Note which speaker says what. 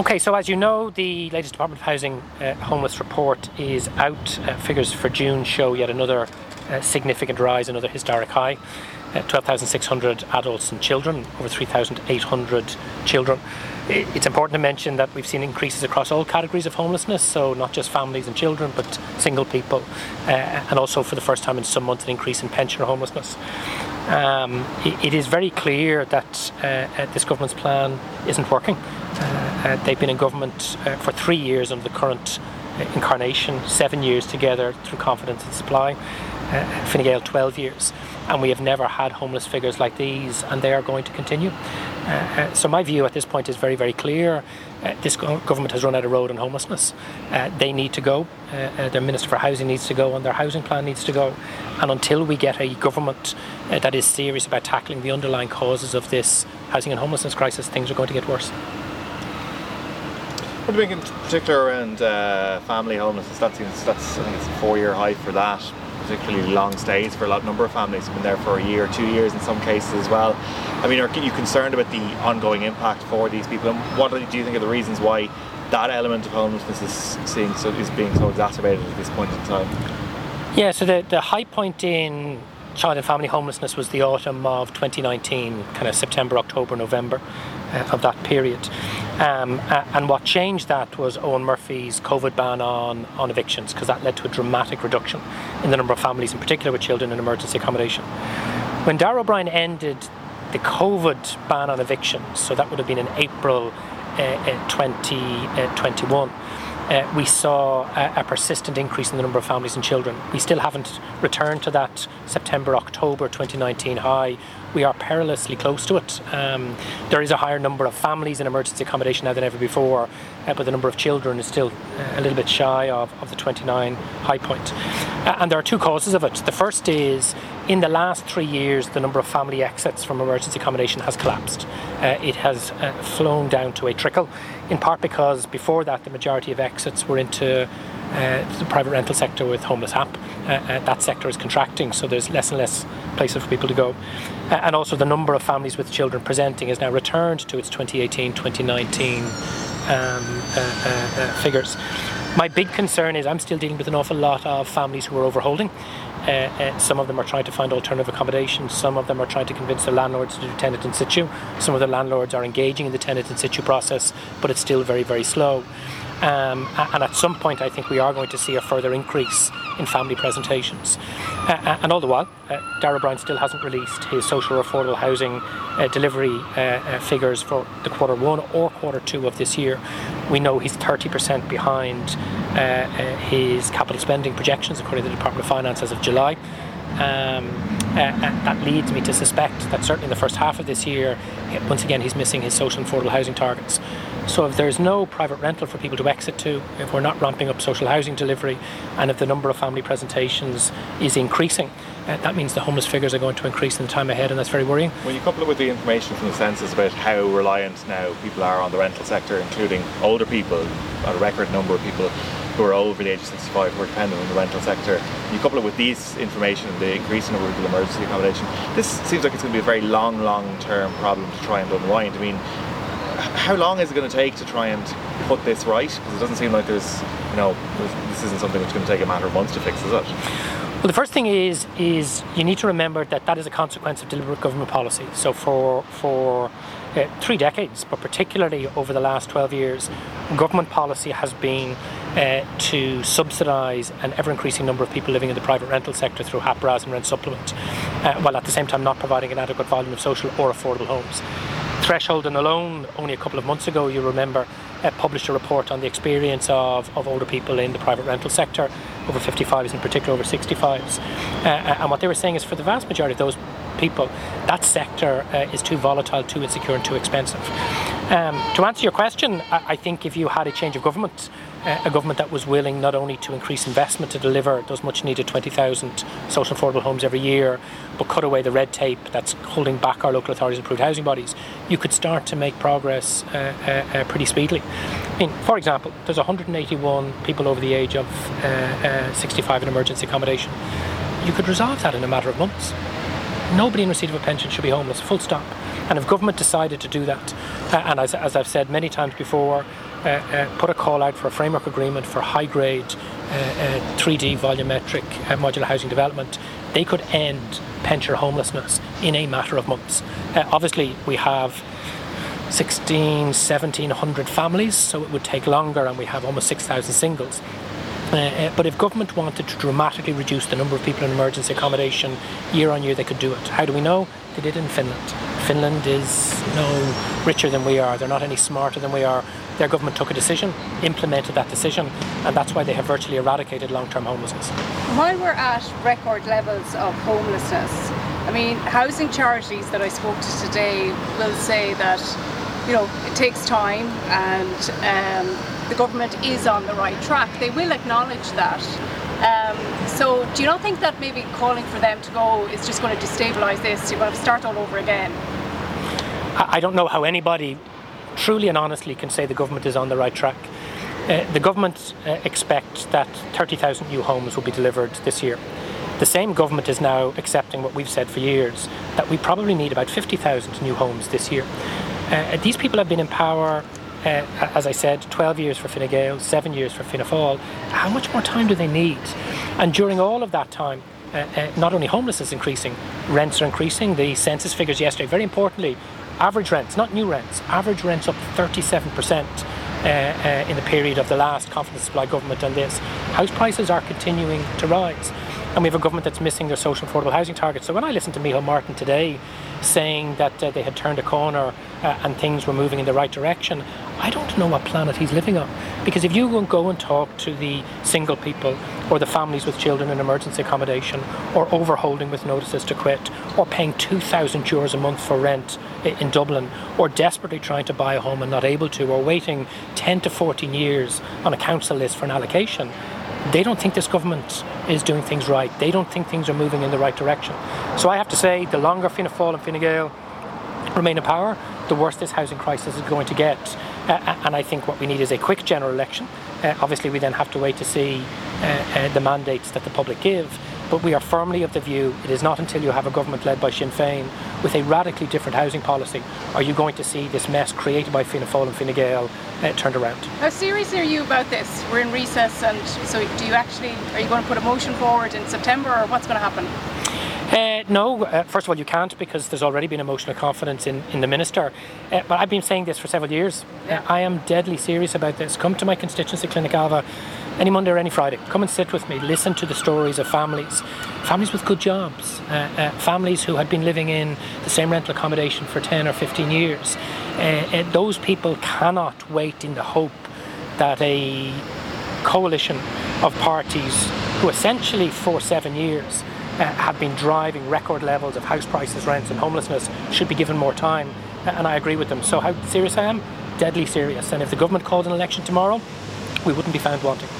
Speaker 1: Okay, so as you know, the latest Department of Housing uh, homeless report is out. Uh, figures for June show yet another uh, significant rise, another historic high. Uh, 12,600 adults and children, over 3,800 children. It's important to mention that we've seen increases across all categories of homelessness, so not just families and children, but single people, uh, and also for the first time in some months, an increase in pensioner homelessness. Um, it, it is very clear that uh, this government's plan isn't working. Uh, uh, they've been in government for three years under the current incarnation, seven years together through confidence and supply. Fine Gael 12 years, and we have never had homeless figures like these, and they are going to continue. Uh, uh, so my view at this point is very, very clear. Uh, this government has run out of road on homelessness. Uh, they need to go. Uh, uh, their Minister for Housing needs to go, and their housing plan needs to go. And until we get a government that is serious about tackling the underlying causes of this housing and homelessness crisis, things are going to get worse.
Speaker 2: Do you think in particular around family homelessness? That seems that's I think it's a four-year high for that particularly long stays for a lot number of families who've been there for a year, two years in some cases as well. I mean, are you concerned about the ongoing impact for these people? And what do you think are the reasons why that element of homelessness is seeing so is being so exacerbated at this point in time?
Speaker 1: Yeah, so the, the high point in child and family homelessness was the autumn of 2019, kind of September, October, November uh, of that period. Um, and what changed that was Eoghan Murphy's COVID ban on, on evictions, because that led to a dramatic reduction in the number of families, in particular with children in emergency accommodation. When Darragh O'Brien ended the COVID ban on evictions, so that would have been in April uh, uh, 2021. Uh, we saw a, a, persistent increase in the number of families and children. We still haven't returned to that September October 2019 high. We are perilously close to it. Um, there is a higher number of families in emergency accommodation now than ever before, uh, but the number of children is still uh, a little bit shy of, of the 29 high point. Uh, and there are two causes of it. The first is in the last three years, the number of family exits from emergency accommodation has collapsed. Uh, it has uh, flown down to a trickle, in part because before that, the majority of exits were into uh, the private rental sector with homeless HAP. Uh, uh, that sector is contracting, so there's less and less places for people to go. Uh, and also, the number of families with children presenting has now returned to its 2018 2019 um, figures. My big concern is I'm still dealing with an awful lot of families who are overholding. Uh, uh, some of them are trying to find alternative accommodation. Some of them are trying to convince their landlords to do tenant in situ. Some of the landlords are engaging in the tenant in situ process, but it's still very, very slow. Um, and at some point, I think we are going to see a further increase in family presentations. Uh, and all the while, uh, Darragh O'Brien still hasn't released his social affordable housing uh, delivery uh, uh, figures for the quarter one or quarter two of this year. We know he's 30% behind uh, his capital spending projections, according to the Department of Finance as of July. Um, uh, that leads me to suspect that certainly in the first half of this year, once again, he's missing his social and affordable housing targets. So if there's no private rental for people to exit to, if we're not ramping up social housing delivery, and if the number of family presentations is increasing, uh, that means the homeless figures are going to increase in the time ahead, and that's very worrying.
Speaker 2: When you couple it with the information from the census about how reliant now people are on the rental sector, including older people, a record number of people who are over the age of 65 who are dependent on the rental sector. You couple it with these information, the increasing number of emergency accommodation. This seems like it's going to be a very long, long-term problem to try and unwind. I mean, how long is it going to take to try and put this right? Because it doesn't seem like there's, you know, this isn't something that's going to take a matter of months to fix, is it?
Speaker 1: Well, the first thing is is you need to remember that that is a consequence of deliberate government policy. So for for uh, three decades, but particularly over the last 12 years, government policy has been uh, to subsidise an ever increasing number of people living in the private rental sector through HAP, RAS, and rent supplement, uh, while at the same time not providing an adequate volume of social or affordable homes. Threshold and ALONE, only a couple of months ago, you remember, uh, published a report on the experience of, of older people in the private rental sector, over 55s in particular, over 65s. Uh, uh, and what they were saying is for the vast majority of those people, that sector uh, is too volatile, too insecure, and too expensive. Um, to answer your question, I, I think if you had a change of government, a government that was willing not only to increase investment to deliver those much needed 20,000 social affordable homes every year, but cut away the red tape that's holding back our local authorities and approved housing bodies, you could start to make progress uh, uh, uh, pretty speedily. I mean, for example, there's 181 people over the age of uh, uh, 65 in emergency accommodation. You could resolve that in a matter of months. Nobody in receipt of a pension should be homeless, full stop. And if government decided to do that, uh, and as, as I've said many times before, Uh, uh, put a call out for a framework agreement for high grade 3D uh, volumetric modular housing development, they could end pensioner homelessness in a matter of months. obviously, we have 16, 1700 families, so it would take longer, and we have almost 6,000 singles. Uh, uh, but if government wanted to dramatically reduce the number of people in emergency accommodation year on year, they could do it. How do we know? They did in Finland. Finland is no richer than we are. They're not any smarter than we are. Their government took a decision, implemented that decision, and that's why they have virtually eradicated long-term homelessness.
Speaker 3: While we're at record levels of homelessness, I mean, housing charities that I spoke to today will say that you know it takes time and um, the government is on the right track. They will acknowledge that. Um, so, do you not think that maybe calling for them to go is just going to destabilise this? You're going to start all over again.
Speaker 1: I don't know how anybody truly and honestly can say the government is on the right track. Uh, the government uh, expects that 30,000 new homes will be delivered this year. The same government is now accepting what we've said for years that we probably need about 50,000 new homes this year. Uh, these people have been in power uh, as I said, 12 years for Fine Gael, seven years for Fianna Fáil. How much more time do they need? And during all of that time, uh, uh, not only homelessness is increasing, rents are increasing. The census figures yesterday, very importantly, average rents, not new rents, average rents up 37%. Uh, uh, in the period of the last confidence supply government and this, house prices are continuing to rise. And we have a government that's missing their social affordable housing targets. So when I listened to Micheál Martin today saying that uh, they had turned a corner uh, and things were moving in the right direction, I don't know what planet he's living on. Because if you go and talk to the single people or the families with children in emergency accommodation or overholding with notices to quit or paying 2,000 euros a month for rent in Dublin or desperately trying to buy a home and not able to or waiting 10 to 14 years on a council list for an allocation, they don't think this government is doing things right. They don't think things are moving in the right direction. So I have to say, the longer Fianna Fáil and Fine Gael remain in power, the worse this housing crisis is going to get. Uh, uh, and I think what we need is a quick general election. Uh, obviously, we then have to wait to see uh, uh, the mandates that the public give. But we are firmly of the view it is not until you have a government led by Sinn Féin with a radically different housing policy are you going to see this mess created by Fianna Fáil and Fine Gael uh, turned around.
Speaker 3: How serious are you about this? We're in recess, and so do you actually are you going to put a motion forward in September, or what's going to happen?
Speaker 1: Uh, no, uh, first of all, you can't because there's already been a motion of confidence in, in the minister. Uh, but I've been saying this for several years. Yeah. I am deadly serious about this. Come to my constituency clinic, Ailbhe, any Monday or any Friday. Come and sit with me. Listen to the stories of families, families with good jobs, uh, uh, families who had been living in the same rental accommodation for 10 or 15 years. those people cannot wait in the hope that a coalition of parties who essentially for seven years uh, have been driving record levels of house prices, rents, and homelessness should be given more time. Uh, and I agree with them. So, how serious I am? Deadly serious. And if the government called an election tomorrow, we wouldn't be found wanting.